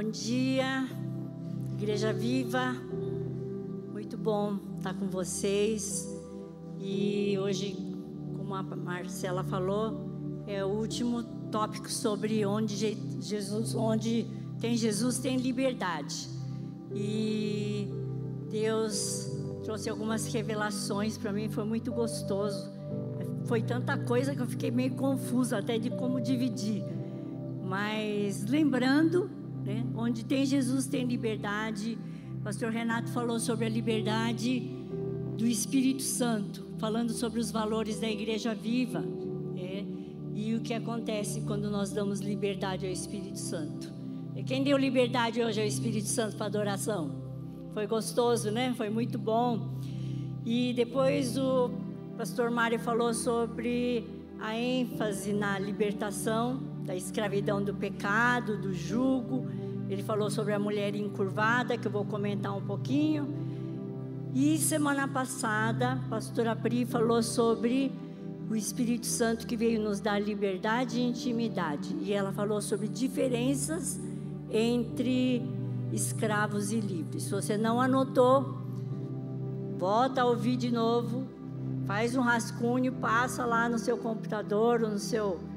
Bom dia, Igreja Viva. Muito bom estar com vocês. E hoje, como a Marcela falou, é o último tópico sobre onde Jesus, onde tem Jesus tem liberdade. E Deus trouxe algumas revelações para mim, foi muito gostoso. Foi tanta coisa que eu fiquei meio confusa até de como dividir. Mas lembrando, né, onde tem Jesus tem liberdade. O pastor Renato falou sobre a liberdade do Espírito Santo, falando sobre os valores da igreja viva. Né, e o que acontece quando nós damos liberdade ao Espírito Santo. E quem deu liberdade hoje ao Espírito Santo para adoração? Foi gostoso, né? Foi muito bom. E depois o pastor Mário falou sobre a ênfase na libertação da escravidão do pecado, do jugo. Ele falou sobre a mulher encurvada, que eu vou comentar um pouquinho. E semana passada, a pastora Pri falou sobre o Espírito Santo que veio nos dar liberdade e intimidade. E ela falou sobre diferenças entre escravos e livres. Se você não anotou, volta a ouvir de novo, faz um rascunho, passa lá no seu computador ou no seu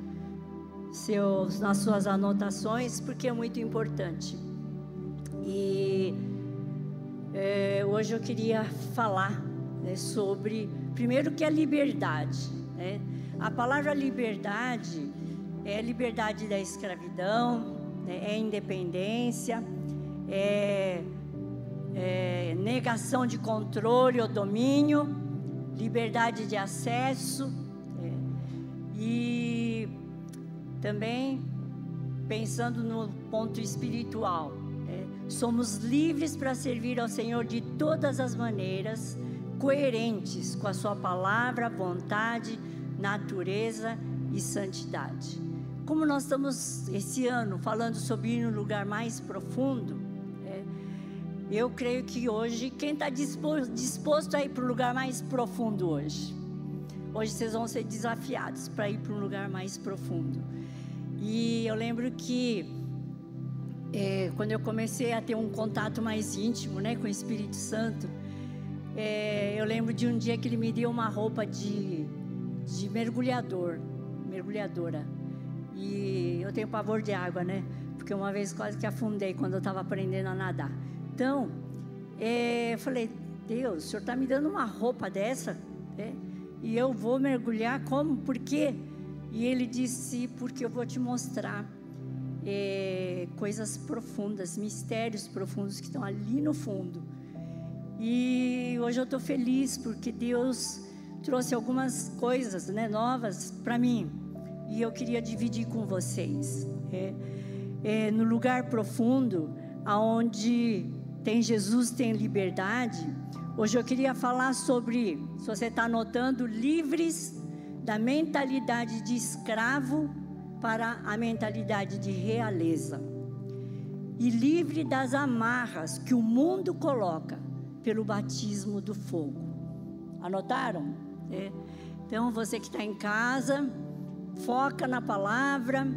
seus, nas suas anotações, porque é muito importante. E é, hoje eu queria falar né, sobre, primeiro, que é liberdade. Né? A palavra liberdade é liberdade da escravidão, né, é independência, é, é negação de controle ou domínio, liberdade de acesso. É, e também, pensando no ponto espiritual, é, somos livres para servir ao Senhor de todas as maneiras, coerentes com a Sua palavra, vontade, natureza e santidade. Como nós estamos esse ano falando sobre ir no lugar mais profundo, é, eu creio que hoje, quem está disposto, disposto a ir para o lugar mais profundo hoje? Hoje vocês vão ser desafiados para ir para um lugar mais profundo. E eu lembro que é, quando eu comecei a ter um contato mais íntimo né, com o Espírito Santo, é, eu lembro de um dia que ele me deu uma roupa de, de mergulhador, mergulhadora. E eu tenho pavor de água, né? Porque uma vez quase que afundei quando eu estava aprendendo a nadar. Então, é, eu falei, Deus, o Senhor está me dando uma roupa dessa? É, e eu vou mergulhar como? Por quê? E ele disse: Porque eu vou te mostrar é, coisas profundas, mistérios profundos que estão ali no fundo. E hoje eu estou feliz porque Deus trouxe algumas coisas né, novas para mim e eu queria dividir com vocês. É, é, no lugar profundo, aonde tem Jesus, tem liberdade. Hoje eu queria falar sobre, se você está anotando, livres da mentalidade de escravo para a mentalidade de realeza. E livre das amarras que o mundo coloca pelo batismo do fogo. Anotaram? É. Então, você que está em casa, foca na palavra.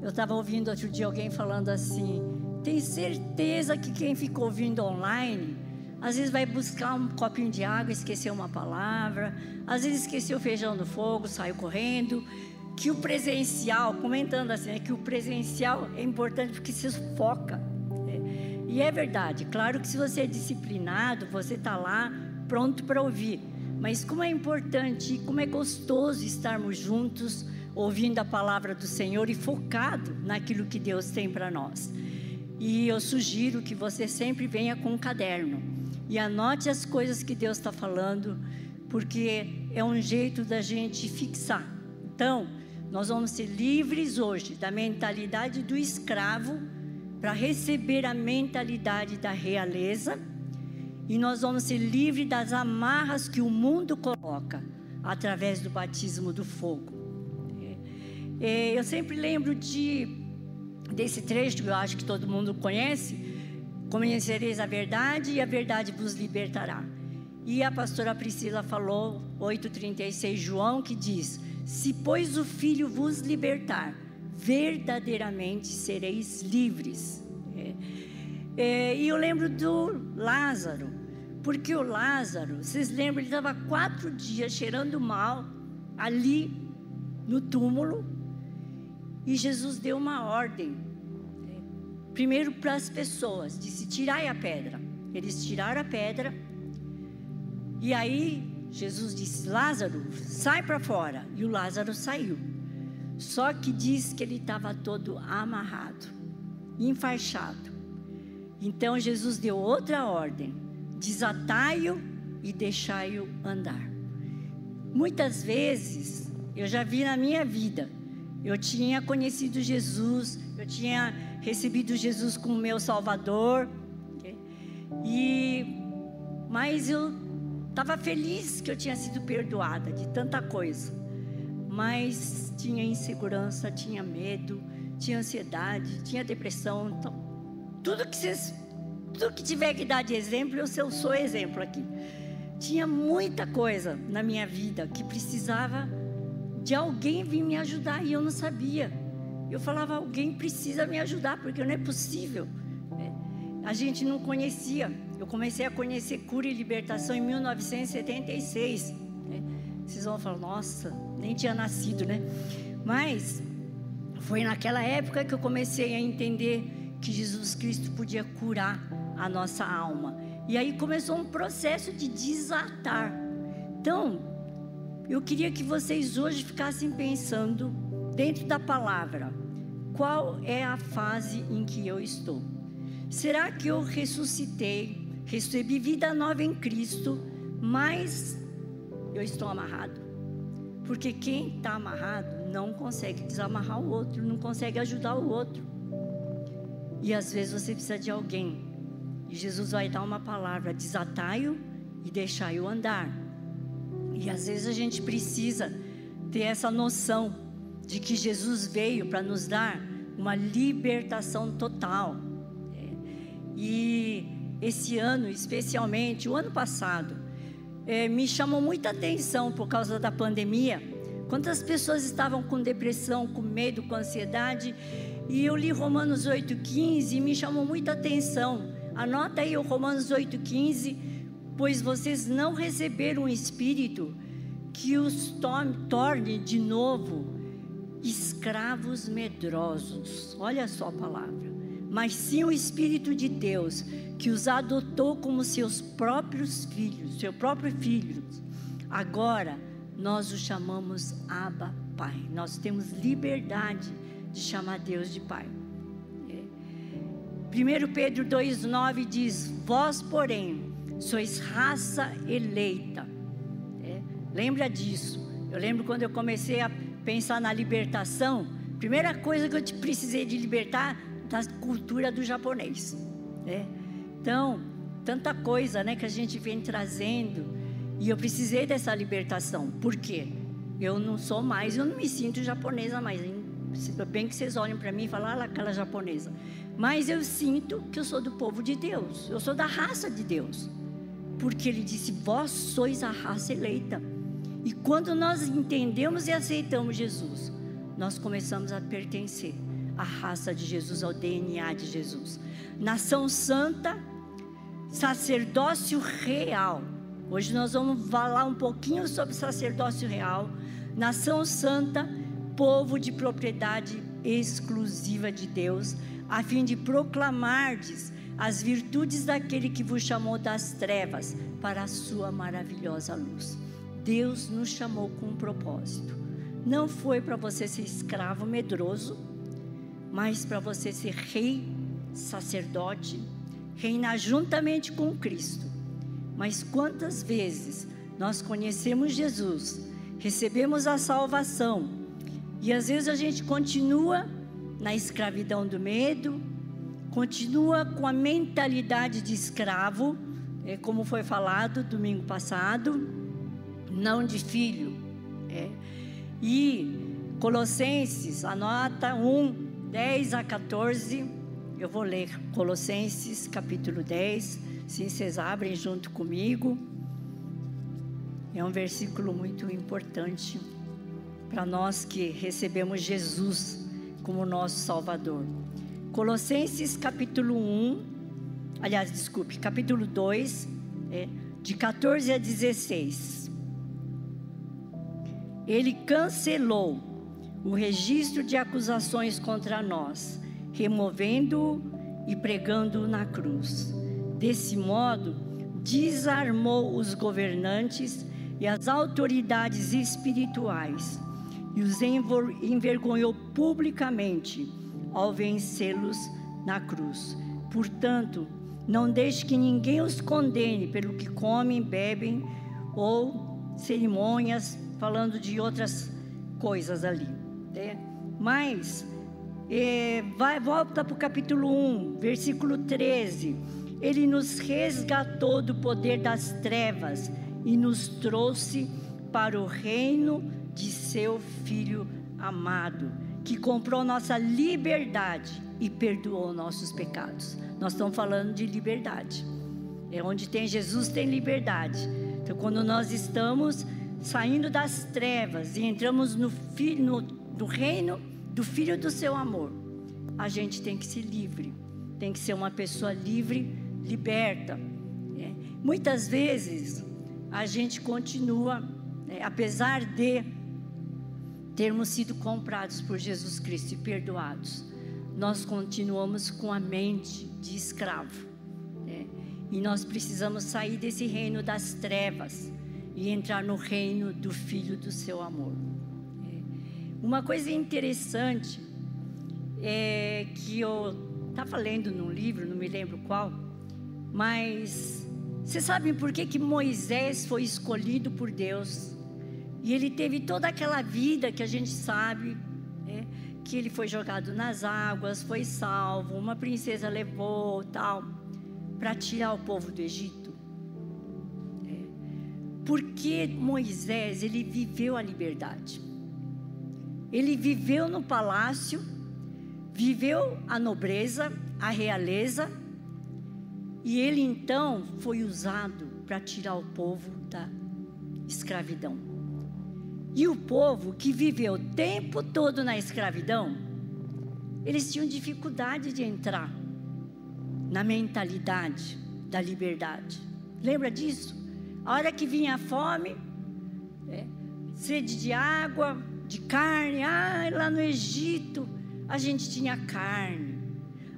Eu estava ouvindo outro dia alguém falando assim: tem certeza que quem ficou ouvindo online às vezes vai buscar um copinho de água, esqueceu uma palavra. Às vezes esqueceu o feijão no fogo, saiu correndo. Que o presencial, comentando assim, é que o presencial é importante porque se foca. Né? E é verdade, claro que se você é disciplinado, você está lá pronto para ouvir. Mas como é importante, como é gostoso estarmos juntos, ouvindo a palavra do Senhor e focado naquilo que Deus tem para nós. E eu sugiro que você sempre venha com um caderno e anote as coisas que Deus está falando, porque é um jeito da gente fixar. Então, nós vamos ser livres hoje da mentalidade do escravo para receber a mentalidade da realeza. E nós vamos ser livres das amarras que o mundo coloca através do batismo do fogo. É, é, eu sempre lembro de desse trecho que eu acho que todo mundo conhece, Conhecereis a verdade e a verdade vos libertará. E a pastora Priscila falou, 8,36, João, que diz: Se, pois, o Filho vos libertar, verdadeiramente sereis livres. É. É, e eu lembro do Lázaro, porque o Lázaro, vocês lembram, ele estava quatro dias cheirando mal ali no túmulo e Jesus deu uma ordem, primeiro para as pessoas, disse: tirai a pedra. Eles tiraram a pedra e aí Jesus disse: Lázaro, sai para fora. E o Lázaro saiu. Só que diz que ele estava todo amarrado, enfaixado. Então Jesus deu outra ordem: desatai-o e deixai-o andar. Muitas vezes eu já vi na minha vida, eu tinha conhecido Jesus, eu tinha recebido Jesus como meu Salvador, e mas eu estava feliz que eu tinha sido perdoada de tanta coisa, mas tinha insegurança, tinha medo, tinha ansiedade, tinha depressão. Então, tudo que vocês, tudo que tiver que dar de exemplo, eu sou exemplo aqui. Tinha muita coisa na minha vida que precisava de alguém vir me ajudar e eu não sabia. Eu falava, alguém precisa me ajudar, porque não é possível. É, a gente não conhecia. Eu comecei a conhecer cura e libertação em 1976. Né? Vocês vão falar, nossa, nem tinha nascido, né? Mas foi naquela época que eu comecei a entender que Jesus Cristo podia curar a nossa alma. E aí começou um processo de desatar. Então, eu queria que vocês hoje ficassem pensando dentro da palavra, qual é a fase em que eu estou? Será que eu ressuscitei recebi vida nova em Cristo, mas eu estou amarrado. Porque quem está amarrado não consegue desamarrar o outro, não consegue ajudar o outro. E às vezes você precisa de alguém. E Jesus vai dar uma palavra: desatai-o e deixai-o andar. E às vezes a gente precisa ter essa noção de que Jesus veio para nos dar uma libertação total. É. E esse ano, especialmente, o ano passado, é, me chamou muita atenção por causa da pandemia. Quantas pessoas estavam com depressão, com medo, com ansiedade. E eu li Romanos 8,15 e me chamou muita atenção. Anota aí o Romanos 8,15. Pois vocês não receberam um espírito que os torne de novo escravos medrosos. Olha só a palavra. Mas sim o Espírito de Deus que os adotou como seus próprios filhos, seu próprio filho. Agora nós o chamamos Abba Pai. Nós temos liberdade de chamar Deus de Pai. É. 1 Pedro 2,9 diz: Vós, porém, sois raça eleita. É. Lembra disso? Eu lembro quando eu comecei a pensar na libertação, primeira coisa que eu precisei de libertar da cultura do japonês. É. Então, tanta coisa, né, que a gente vem trazendo. E eu precisei dessa libertação. Por quê? Eu não sou mais, eu não me sinto japonesa mais. Bem que vocês olhem para mim e falam, ah, aquela japonesa. Mas eu sinto que eu sou do povo de Deus. Eu sou da raça de Deus. Porque ele disse: Vós sois a raça eleita. E quando nós entendemos e aceitamos Jesus, nós começamos a pertencer à raça de Jesus, ao DNA de Jesus. Nação santa sacerdócio real. Hoje nós vamos falar um pouquinho sobre sacerdócio real, nação santa, povo de propriedade exclusiva de Deus, a fim de proclamardes as virtudes daquele que vos chamou das trevas para a sua maravilhosa luz. Deus nos chamou com um propósito. Não foi para você ser escravo medroso, mas para você ser rei, sacerdote, reinar juntamente com Cristo. Mas quantas vezes nós conhecemos Jesus, recebemos a salvação e às vezes a gente continua na escravidão do medo, continua com a mentalidade de escravo, é, como foi falado domingo passado, não de filho. É. E Colossenses, anota 1, 10 a 14 eu vou ler Colossenses capítulo 10, se vocês abrem junto comigo. É um versículo muito importante para nós que recebemos Jesus como nosso Salvador. Colossenses capítulo 1, aliás, desculpe, capítulo 2, é, de 14 a 16. Ele cancelou o registro de acusações contra nós, removendo-o e pregando-o na cruz. Desse modo, desarmou os governantes e as autoridades espirituais e os envergonhou publicamente ao vencê-los na cruz. Portanto, não deixe que ninguém os condene pelo que comem, bebem ou cerimônias, falando de outras coisas ali. Né? Mas, é, vai, volta para o capítulo 1, versículo 13. Ele nos resgatou do poder das trevas e nos trouxe para o reino de seu Filho amado, que comprou nossa liberdade e perdoou nossos pecados. Nós estamos falando de liberdade. É onde tem Jesus tem liberdade. Então, quando nós estamos saindo das trevas e entramos no, filho, no, no reino do Filho do Seu amor, a gente tem que ser livre. Tem que ser uma pessoa livre, liberta. É. Muitas vezes a gente continua, né, apesar de termos sido comprados por Jesus Cristo e perdoados, nós continuamos com a mente de escravo. Né? E nós precisamos sair desse reino das trevas e entrar no reino do Filho do seu amor. É. Uma coisa interessante é que eu estava lendo num livro, não me lembro qual, mas vocês sabem por que, que Moisés foi escolhido por Deus? E ele teve toda aquela vida que a gente sabe, né? que ele foi jogado nas águas, foi salvo, uma princesa levou, tal, para tirar o povo do Egito. Porque Moisés, ele viveu a liberdade. Ele viveu no palácio, viveu a nobreza, a realeza, e ele então foi usado para tirar o povo da escravidão. E o povo que viveu o tempo todo na escravidão, eles tinham dificuldade de entrar na mentalidade da liberdade. Lembra disso? A hora que vinha a fome, é, sede de água, de carne, ah, lá no Egito a gente tinha carne.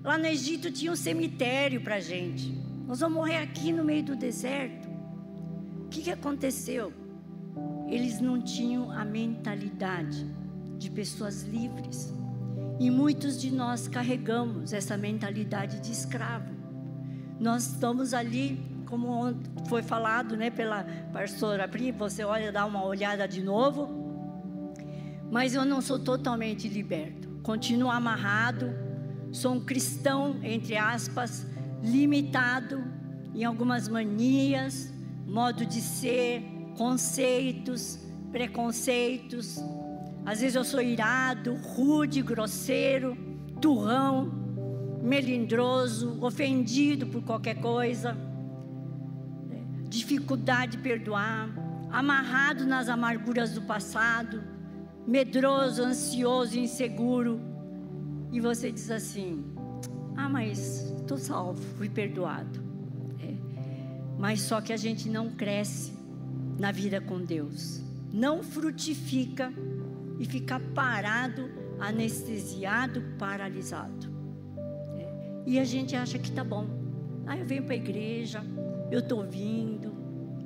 Lá no Egito tinha um cemitério para gente. Nós vamos morrer aqui no meio do deserto. O que, que aconteceu? Eles não tinham a mentalidade de pessoas livres. E muitos de nós carregamos essa mentalidade de escravo. Nós estamos ali, como foi falado né, pela pastora Pri, você olha, dá uma olhada de novo. Mas eu não sou totalmente liberto. Continuo amarrado Sou um cristão, entre aspas, limitado em algumas manias, modo de ser, conceitos, preconceitos. Às vezes eu sou irado, rude, grosseiro, turrão, melindroso, ofendido por qualquer coisa, dificuldade de perdoar, amarrado nas amarguras do passado, medroso, ansioso, inseguro e você diz assim: Ah, mas estou salvo, fui perdoado. É. Mas só que a gente não cresce na vida com Deus, não frutifica e fica parado, anestesiado, paralisado. É. E a gente acha que tá bom. Ah, eu venho para a igreja, eu estou vindo,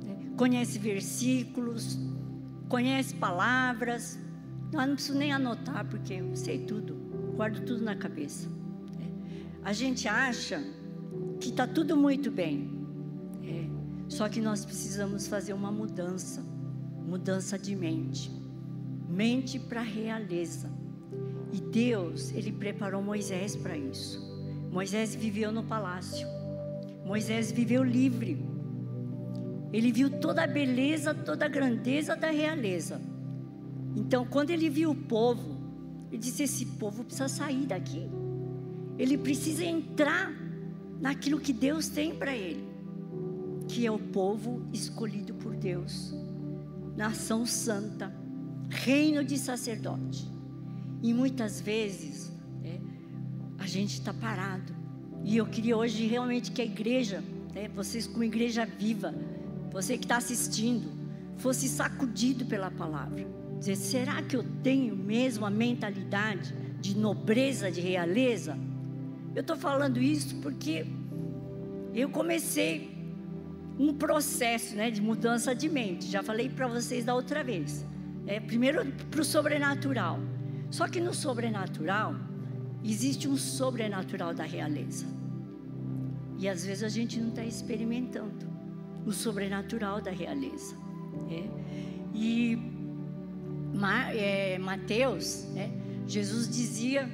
é. conhece versículos, conhece palavras. Ah, não preciso nem anotar porque eu sei tudo guardo tudo na cabeça. É. A gente acha que está tudo muito bem. É. Só que nós precisamos fazer uma mudança mudança de mente mente para a realeza. E Deus, Ele preparou Moisés para isso. Moisés viveu no palácio. Moisés viveu livre. Ele viu toda a beleza, toda a grandeza da realeza. Então, quando ele viu o povo ele disse: esse povo precisa sair daqui. Ele precisa entrar naquilo que Deus tem para ele, que é o povo escolhido por Deus, nação santa, reino de sacerdote. E muitas vezes é, a gente está parado, E eu queria hoje realmente que a igreja, né, vocês como igreja viva, você que está assistindo, fosse sacudido pela palavra. Dizer, será que eu tenho mesmo a mentalidade de nobreza, de realeza? Eu estou falando isso porque eu comecei um processo né, de mudança de mente. Já falei para vocês da outra vez. É, primeiro para o sobrenatural. Só que no sobrenatural, existe um sobrenatural da realeza. E às vezes a gente não está experimentando o sobrenatural da realeza. É. E é, Mateus, é, Jesus dizia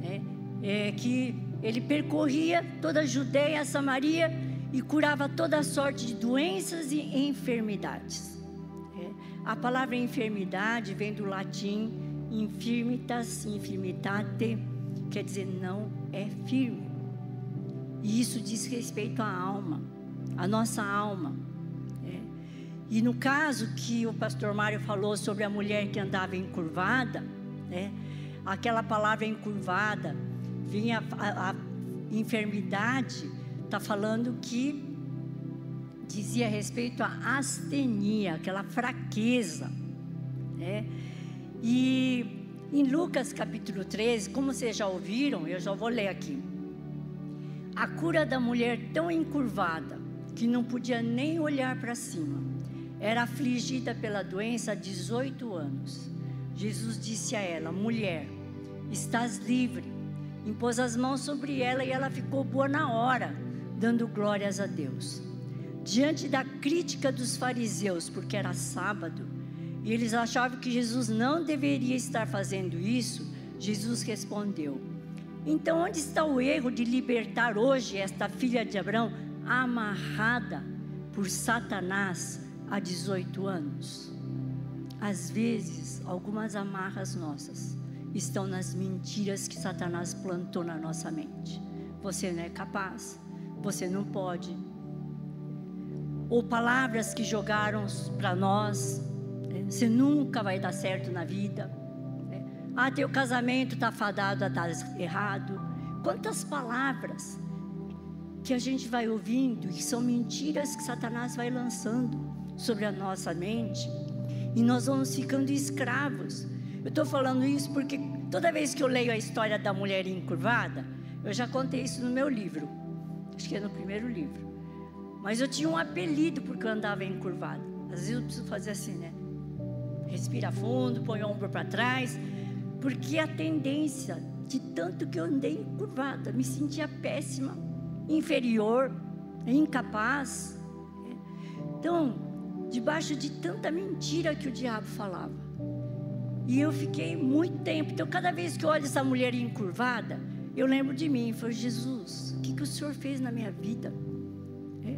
né, é, que ele percorria toda a Judéia, a Samaria e curava toda sorte de doenças e enfermidades. É. A palavra enfermidade vem do latim infirmitas, infirmitate, quer dizer não é firme. E isso diz respeito à alma, à nossa alma. É. E no caso que o pastor Mário falou sobre a mulher que andava encurvada, né, aquela palavra encurvada vinha a, a enfermidade, está falando que dizia respeito à astenia, aquela fraqueza. Né? E em Lucas capítulo 13, como vocês já ouviram, eu já vou ler aqui. A cura da mulher tão encurvada que não podia nem olhar para cima. Era afligida pela doença há 18 anos. Jesus disse a ela: Mulher, estás livre. Impôs as mãos sobre ela e ela ficou boa na hora, dando glórias a Deus. Diante da crítica dos fariseus, porque era sábado, e eles achavam que Jesus não deveria estar fazendo isso, Jesus respondeu: Então, onde está o erro de libertar hoje esta filha de Abraão amarrada por Satanás há 18 anos? Às vezes, algumas amarras nossas estão nas mentiras que Satanás plantou na nossa mente. Você não é capaz, você não pode. Ou palavras que jogaram para nós, você nunca vai dar certo na vida. Né? Ah, teu casamento está fadado a dar errado. Quantas palavras que a gente vai ouvindo e são mentiras que Satanás vai lançando sobre a nossa mente e nós vamos ficando escravos. Eu estou falando isso porque toda vez que eu leio a história da mulher encurvada, eu já contei isso no meu livro, acho que é no primeiro livro. Mas eu tinha um apelido porque eu andava encurvada. Às vezes eu preciso fazer assim, né? Respira fundo, põe o ombro para trás, porque a tendência de tanto que eu andei encurvada, me sentia péssima, inferior, incapaz. Então, debaixo de tanta mentira que o diabo falava. E eu fiquei muito tempo. Então, cada vez que eu olho essa mulher encurvada, eu lembro de mim. Falei, Jesus, o que, que o Senhor fez na minha vida? É.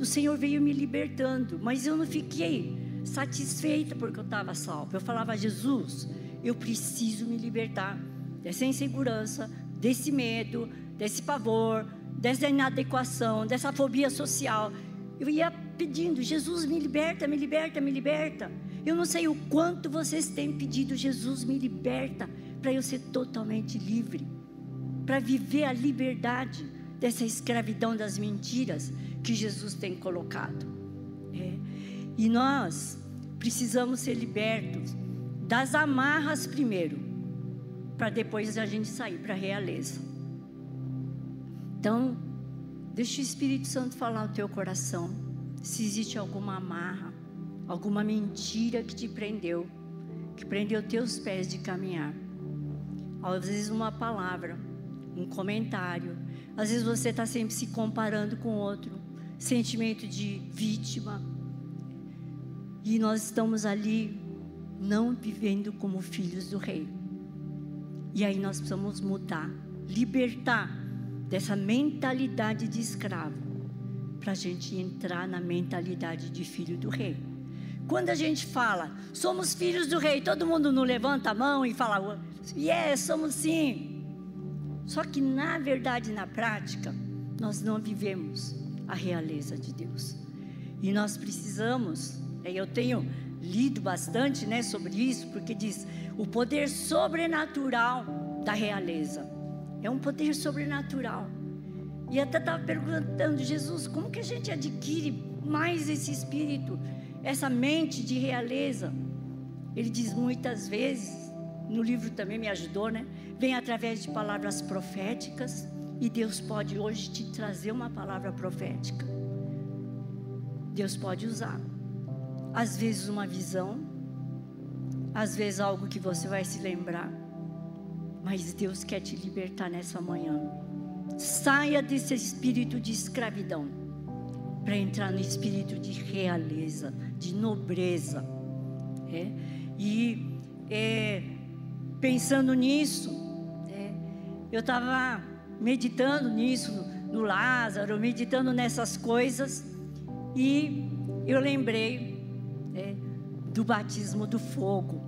O Senhor veio me libertando, mas eu não fiquei satisfeita porque eu estava salvo. Eu falava, Jesus, eu preciso me libertar dessa insegurança, desse medo, desse pavor, dessa inadequação, dessa fobia social. Eu ia pedindo, Jesus, me liberta, me liberta, me liberta. Eu não sei o quanto vocês têm pedido, Jesus, me liberta, para eu ser totalmente livre, para viver a liberdade dessa escravidão das mentiras que Jesus tem colocado. E nós precisamos ser libertos das amarras primeiro, para depois a gente sair para a realeza. Então, deixa o Espírito Santo falar no teu coração. Se existe alguma amarra, alguma mentira que te prendeu, que prendeu teus pés de caminhar. Às vezes uma palavra, um comentário. Às vezes você está sempre se comparando com outro. Sentimento de vítima e nós estamos ali não vivendo como filhos do rei. E aí nós precisamos mudar, libertar dessa mentalidade de escravo, para a gente entrar na mentalidade de filho do rei. Quando a gente fala, somos filhos do rei, todo mundo não levanta a mão e fala, yes, somos sim. Só que na verdade, na prática, nós não vivemos a realeza de Deus. E nós precisamos eu tenho lido bastante né, sobre isso, porque diz o poder sobrenatural da realeza. É um poder sobrenatural. E até estava perguntando, Jesus, como que a gente adquire mais esse espírito, essa mente de realeza? Ele diz muitas vezes, no livro também me ajudou, né? Vem através de palavras proféticas e Deus pode hoje te trazer uma palavra profética. Deus pode usar. Às vezes uma visão, às vezes algo que você vai se lembrar. Mas Deus quer te libertar nessa manhã. Saia desse espírito de escravidão para entrar no espírito de realeza, de nobreza. É? E é, pensando nisso, é, eu estava meditando nisso, no Lázaro, meditando nessas coisas, e eu lembrei é, do batismo do fogo.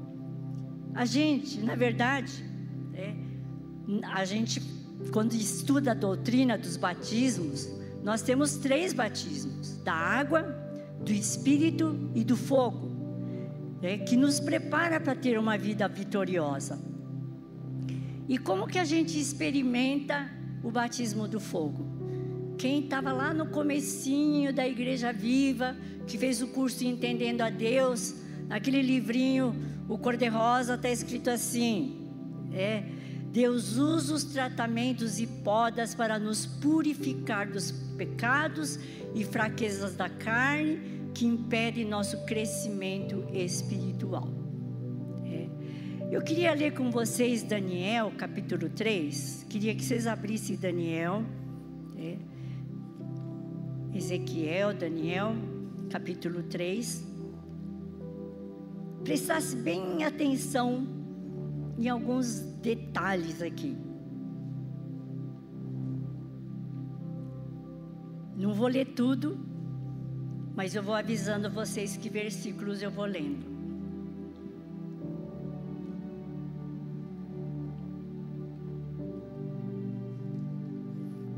A gente, na verdade, é, a gente, quando estuda a doutrina dos batismos, nós temos três batismos: da água, do espírito e do fogo, é, que nos prepara para ter uma vida vitoriosa. E como que a gente experimenta o batismo do fogo? Quem estava lá no comecinho da Igreja Viva, que fez o curso Entendendo a Deus, naquele livrinho, o cor-de-rosa, está escrito assim: é, Deus usa os tratamentos e podas para nos purificar dos pecados e fraquezas da carne que impedem nosso crescimento espiritual. Eu queria ler com vocês Daniel, capítulo 3. Queria que vocês abrissem Daniel. É. Ezequiel, Daniel, capítulo 3. Prestasse bem atenção em alguns detalhes aqui. Não vou ler tudo, mas eu vou avisando vocês que versículos eu vou lendo.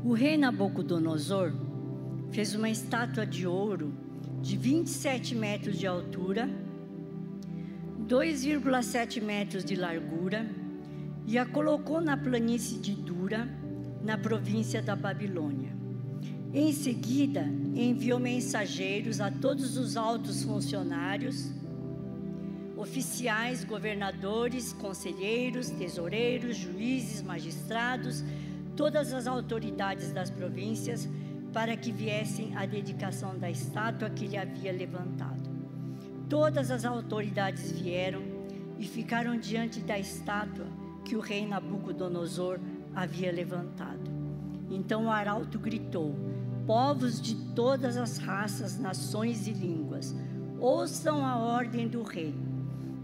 O rei Nabucodonosor fez uma estátua de ouro de 27 metros de altura, 2,7 metros de largura e a colocou na planície de Dura, na província da Babilônia. Em seguida, enviou mensageiros a todos os altos funcionários, oficiais, governadores, conselheiros, tesoureiros, juízes, magistrados, todas as autoridades das províncias para que viessem à dedicação da estátua que ele havia levantado. Todas as autoridades vieram e ficaram diante da estátua que o rei Nabucodonosor havia levantado. Então o arauto gritou: Povos de todas as raças, nações e línguas, ouçam a ordem do rei.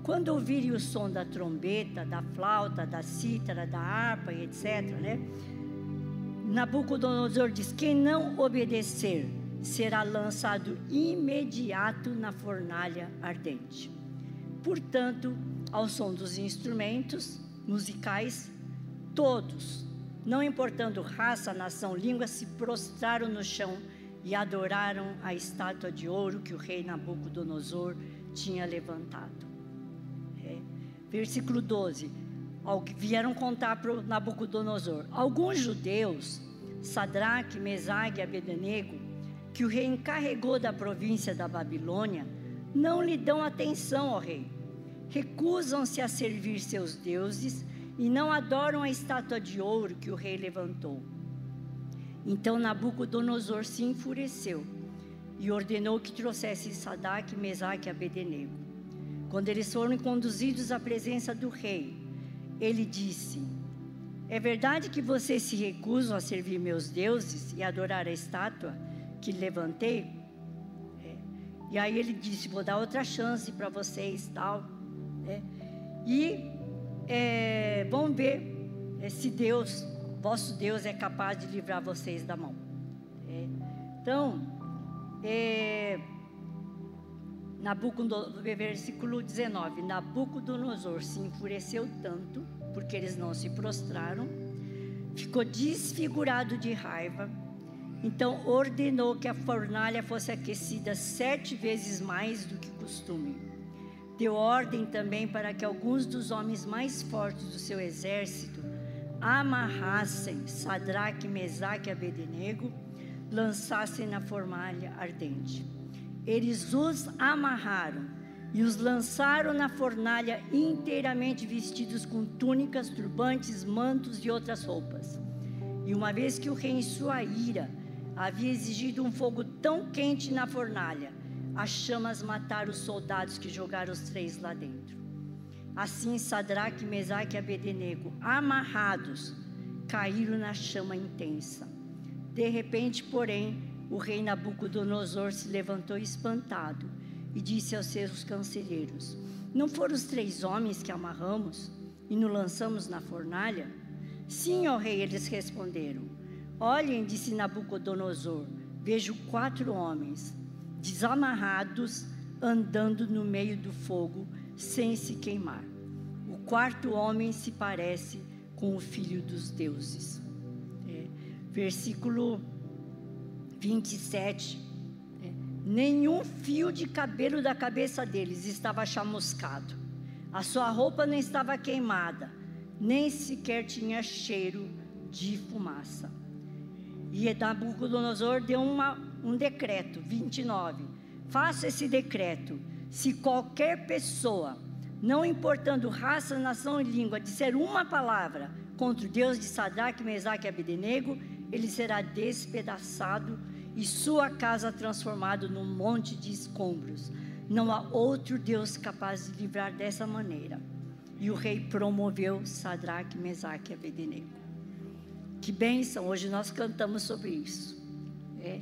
Quando ouvirem o som da trombeta, da flauta, da cítara, da harpa etc., né? Nabucodonosor diz: quem não obedecer será lançado imediato na fornalha ardente. Portanto, ao som dos instrumentos musicais, todos, não importando raça, nação, língua, se prostraram no chão e adoraram a estátua de ouro que o rei Nabucodonosor tinha levantado. É. Versículo 12 vieram contar para Nabucodonosor. Alguns judeus, Sadraque, Mesague e Abednego, que o rei encarregou da província da Babilônia, não lhe dão atenção ao rei. Recusam-se a servir seus deuses e não adoram a estátua de ouro que o rei levantou. Então Nabucodonosor se enfureceu e ordenou que trouxessem Sadraque, Mesaque e Abednego. Quando eles foram conduzidos à presença do rei, ele disse: É verdade que vocês se recusam a servir meus deuses e adorar a estátua que levantei? É. E aí ele disse: Vou dar outra chance para vocês, tal. É. E é, ver é, se Deus, vosso Deus, é capaz de livrar vocês da mão. É. Então, é, Nabucodonosor, versículo 19: Nabucodonosor se enfureceu tanto, porque eles não se prostraram, ficou desfigurado de raiva, então ordenou que a fornalha fosse aquecida sete vezes mais do que costume. Deu ordem também para que alguns dos homens mais fortes do seu exército amarrassem Sadraque, Mesaque e Abednego, lançassem na fornalha ardente. Eles os amarraram e os lançaram na fornalha inteiramente vestidos com túnicas, turbantes, mantos e outras roupas. E uma vez que o rei, em sua ira, havia exigido um fogo tão quente na fornalha, as chamas mataram os soldados que jogaram os três lá dentro. Assim, Sadraque, Mesaque e Abednego, amarrados, caíram na chama intensa. De repente, porém, o rei Nabucodonosor se levantou espantado e disse aos seus conselheiros: Não foram os três homens que amarramos e nos lançamos na fornalha? Sim, ó rei, eles responderam. Olhem, disse Nabucodonosor, vejo quatro homens desamarrados andando no meio do fogo sem se queimar. O quarto homem se parece com o filho dos deuses. É, versículo 27. É, Nenhum fio de cabelo da cabeça deles estava chamuscado. A sua roupa não estava queimada, nem sequer tinha cheiro de fumaça. E Nabucodonosor deu uma, um decreto, 29. Faça esse decreto. Se qualquer pessoa, não importando raça, nação e língua, disser uma palavra contra o Deus de Sadraque, Mesaque e Abednego, ele será despedaçado e sua casa transformada num monte de escombros. Não há outro Deus capaz de livrar dessa maneira. E o rei promoveu Sadraque, Mesaque e Abednego. Que bênção, hoje nós cantamos sobre isso. É.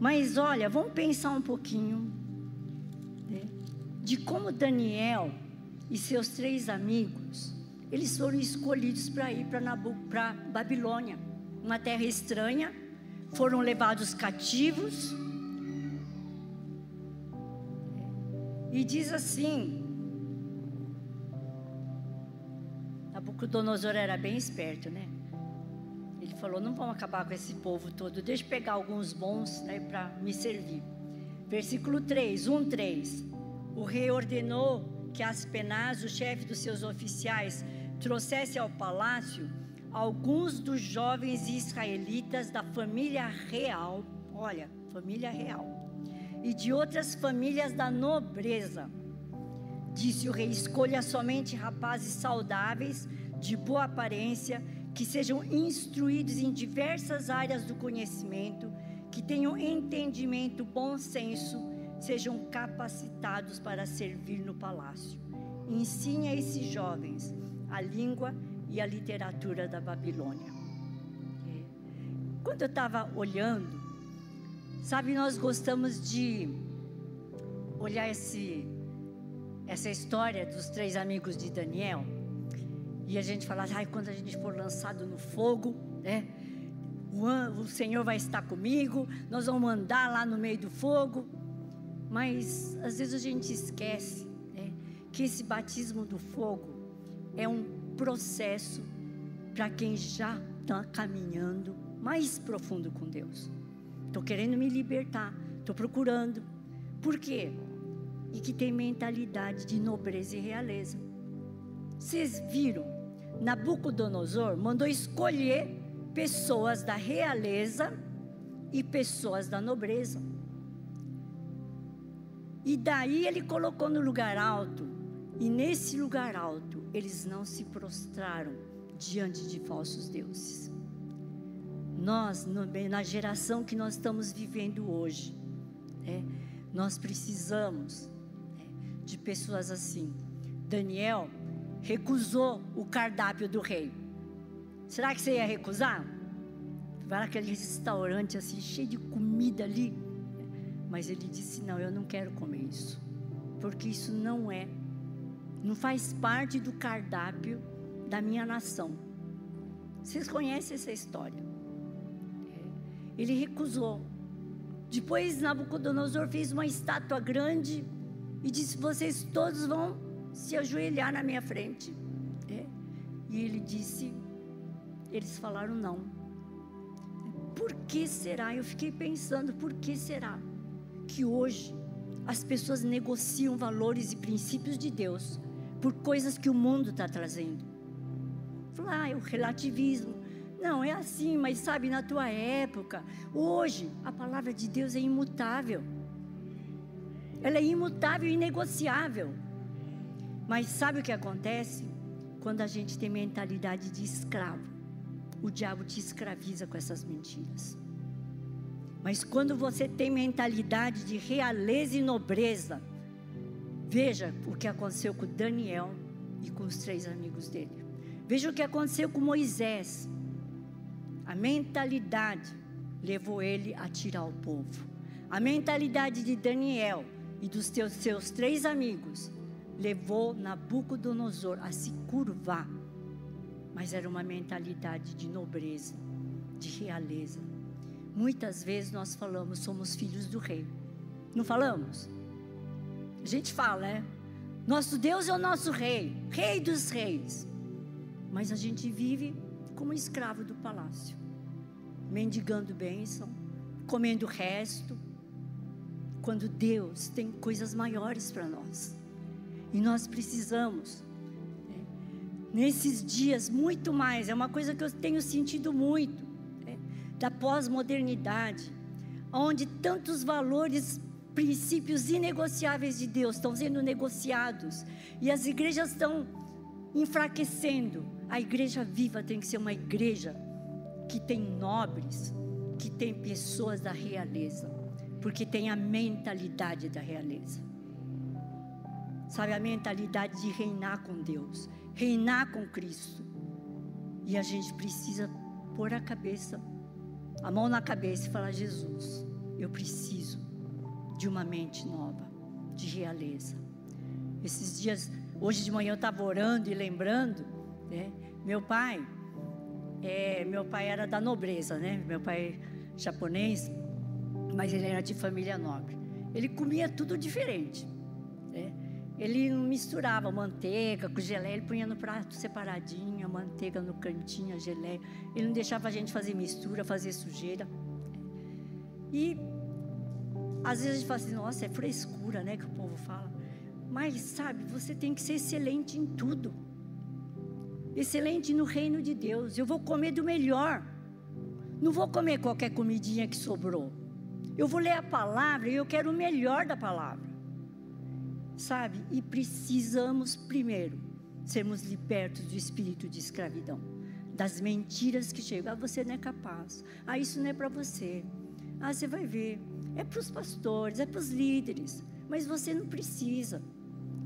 Mas olha, vamos pensar um pouquinho né, de como Daniel e seus três amigos, eles foram escolhidos para ir para Babilônia, uma terra estranha, foram levados cativos. E diz assim: Nabucodonosor era bem esperto, né? Ele falou: não vamos acabar com esse povo todo, deixa eu pegar alguns bons né, para me servir. Versículo 3, 1, 3. O rei ordenou que Aspenaz, o chefe dos seus oficiais, trouxesse ao palácio alguns dos jovens israelitas da família real, olha, família real, e de outras famílias da nobreza. Disse o rei: escolha somente rapazes saudáveis, de boa aparência, que sejam instruídos em diversas áreas do conhecimento, que tenham entendimento, bom senso, sejam capacitados para servir no palácio. Ensine a esses jovens a língua e a literatura da Babilônia. É. Quando eu estava olhando, sabe, nós gostamos de olhar esse, essa história dos três amigos de Daniel e a gente fala, ai, quando a gente for lançado no fogo, né? O, o Senhor vai estar comigo, nós vamos andar lá no meio do fogo. Mas às vezes a gente esquece né, que esse batismo do fogo é um processo para quem já está caminhando mais profundo com Deus. Estou querendo me libertar, estou procurando. Por quê? E que tem mentalidade de nobreza e realeza. Vocês viram Nabucodonosor mandou escolher pessoas da realeza e pessoas da nobreza. E daí ele colocou no lugar alto, e nesse lugar alto eles não se prostraram diante de falsos deuses. Nós, na geração que nós estamos vivendo hoje, né, nós precisamos né, de pessoas assim. Daniel recusou o cardápio do rei. Será que você ia recusar? Vai naquele restaurante assim, cheio de comida ali. Mas ele disse: Não, eu não quero comer isso. Porque isso não é, não faz parte do cardápio da minha nação. Vocês conhecem essa história? Ele recusou. Depois Nabucodonosor fez uma estátua grande e disse: Vocês todos vão se ajoelhar na minha frente. É. E ele disse, eles falaram não. Por que será? Eu fiquei pensando, por que será que hoje as pessoas negociam valores e princípios de Deus por coisas que o mundo está trazendo? Falar, ah, é o relativismo. Não, é assim, mas sabe, na tua época, hoje, a palavra de Deus é imutável. Ela é imutável e inegociável. Mas sabe o que acontece? Quando a gente tem mentalidade de escravo, o diabo te escraviza com essas mentiras. Mas quando você tem mentalidade de realeza e nobreza, veja o que aconteceu com Daniel e com os três amigos dele. Veja o que aconteceu com Moisés. A mentalidade levou ele a tirar o povo. A mentalidade de Daniel e dos teus, seus três amigos levou Nabucodonosor a se curvar. Mas era uma mentalidade de nobreza, de realeza. Muitas vezes nós falamos, somos filhos do rei. Não falamos? A gente fala, né? Nosso Deus é o nosso rei, rei dos reis. Mas a gente vive como escravo do palácio, mendigando bênção, comendo o resto, quando Deus tem coisas maiores para nós. E nós precisamos, né, nesses dias, muito mais. É uma coisa que eu tenho sentido muito da pós-modernidade, onde tantos valores, princípios inegociáveis de Deus estão sendo negociados e as igrejas estão enfraquecendo. A igreja viva tem que ser uma igreja que tem nobres, que tem pessoas da realeza, porque tem a mentalidade da realeza. Sabe, a mentalidade de reinar com Deus, reinar com Cristo. E a gente precisa pôr a cabeça a mão na cabeça e falar: Jesus, eu preciso de uma mente nova, de realeza. Esses dias, hoje de manhã eu estava orando e lembrando, né? Meu pai, é, meu pai era da nobreza, né? Meu pai é japonês, mas ele era de família nobre. Ele comia tudo diferente. Né? Ele misturava manteiga com geleia, ele punha no prato separadinho, a manteiga no cantinho, a geleia. Ele não deixava a gente fazer mistura, fazer sujeira. E às vezes a gente fala assim, nossa, é frescura, né, que o povo fala. Mas sabe, você tem que ser excelente em tudo. Excelente no reino de Deus. Eu vou comer do melhor. Não vou comer qualquer comidinha que sobrou. Eu vou ler a palavra e eu quero o melhor da palavra sabe? E precisamos primeiro sermos libertos do espírito de escravidão, das mentiras que chegam. Ah, você não é capaz. Ah, isso não é para você. Ah, você vai ver. É para os pastores, é para os líderes. Mas você não precisa.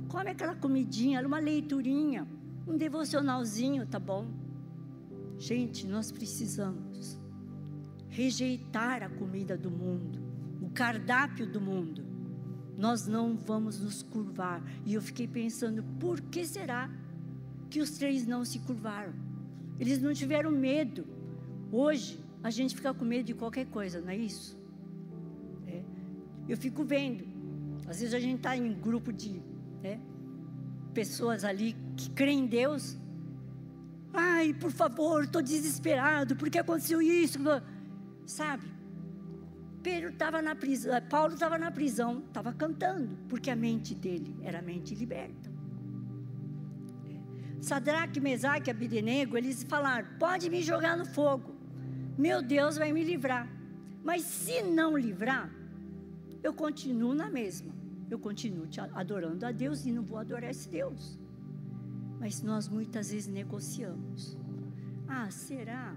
Come aquela comidinha, uma leiturinha, um devocionalzinho, tá bom? Gente, nós precisamos rejeitar a comida do mundo, o cardápio do mundo nós não vamos nos curvar. E eu fiquei pensando, por que será que os três não se curvaram? Eles não tiveram medo. Hoje, a gente fica com medo de qualquer coisa, não é isso? Eu fico vendo. Às vezes a gente está em grupo de né, pessoas ali que creem em Deus. Ai, por favor, estou desesperado, porque aconteceu isso. Sabe? Pedro estava na prisão, Paulo estava na prisão, estava cantando, porque a mente dele era a mente liberta. Sadraque, Mesaque e Abidenego, eles falaram: pode me jogar no fogo, meu Deus vai me livrar. Mas se não livrar, eu continuo na mesma. Eu continuo adorando a Deus e não vou adorar esse Deus. Mas nós muitas vezes negociamos. Ah, será?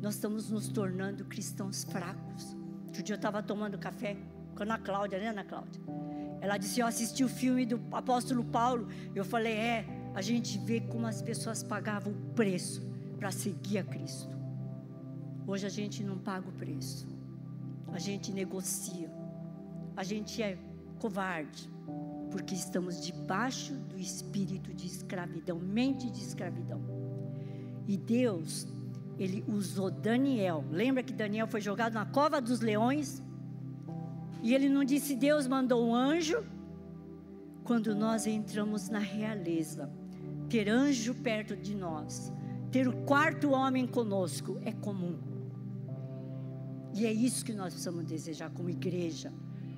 nós estamos nos tornando cristãos fracos. Outro dia eu estava tomando café com a Ana Cláudia, né, Ana Cláudia? Ela disse: Eu assisti o filme do apóstolo Paulo. Eu falei: É, a gente vê como as pessoas pagavam o preço para seguir a Cristo. Hoje a gente não paga o preço, a gente negocia, a gente é covarde, porque estamos debaixo do espírito de escravidão, mente de escravidão. E Deus ele usou Daniel. Lembra que Daniel foi jogado na cova dos leões? E ele não disse Deus mandou um anjo? Quando nós entramos na realeza, ter anjo perto de nós, ter o quarto homem conosco é comum. E é isso que nós precisamos desejar como igreja.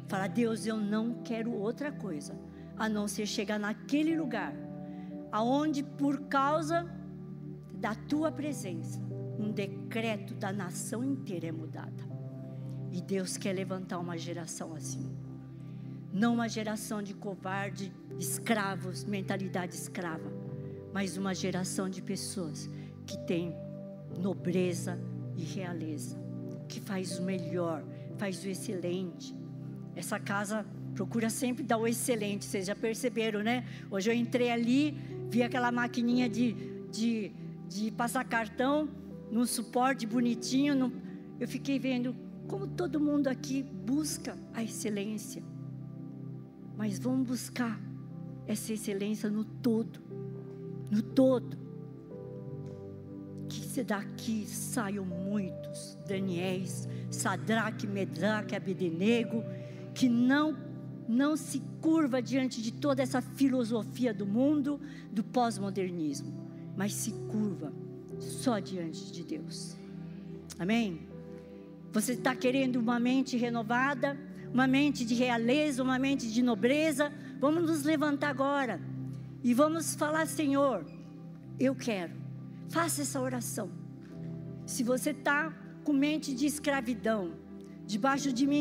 Falar, Deus, eu não quero outra coisa a não ser chegar naquele lugar, aonde por causa da tua presença, um decreto da nação inteira é mudada. E Deus quer levantar uma geração assim. Não uma geração de covarde, escravos, mentalidade escrava, mas uma geração de pessoas que tem nobreza e realeza, que faz o melhor, faz o excelente. Essa casa procura sempre dar o excelente, vocês já perceberam, né? Hoje eu entrei ali, vi aquela maquininha de, de, de passar cartão, num suporte bonitinho, no, eu fiquei vendo como todo mundo aqui busca a excelência. Mas vamos buscar essa excelência no todo, no todo. Que daqui saiam muitos Daniéis, Sadraque, Medraque, Abednego, que não não se curva diante de toda essa filosofia do mundo, do pós-modernismo, mas se curva só diante de Deus. Amém? Você está querendo uma mente renovada, uma mente de realeza, uma mente de nobreza? Vamos nos levantar agora e vamos falar, Senhor, eu quero. Faça essa oração. Se você está com mente de escravidão, debaixo de mim,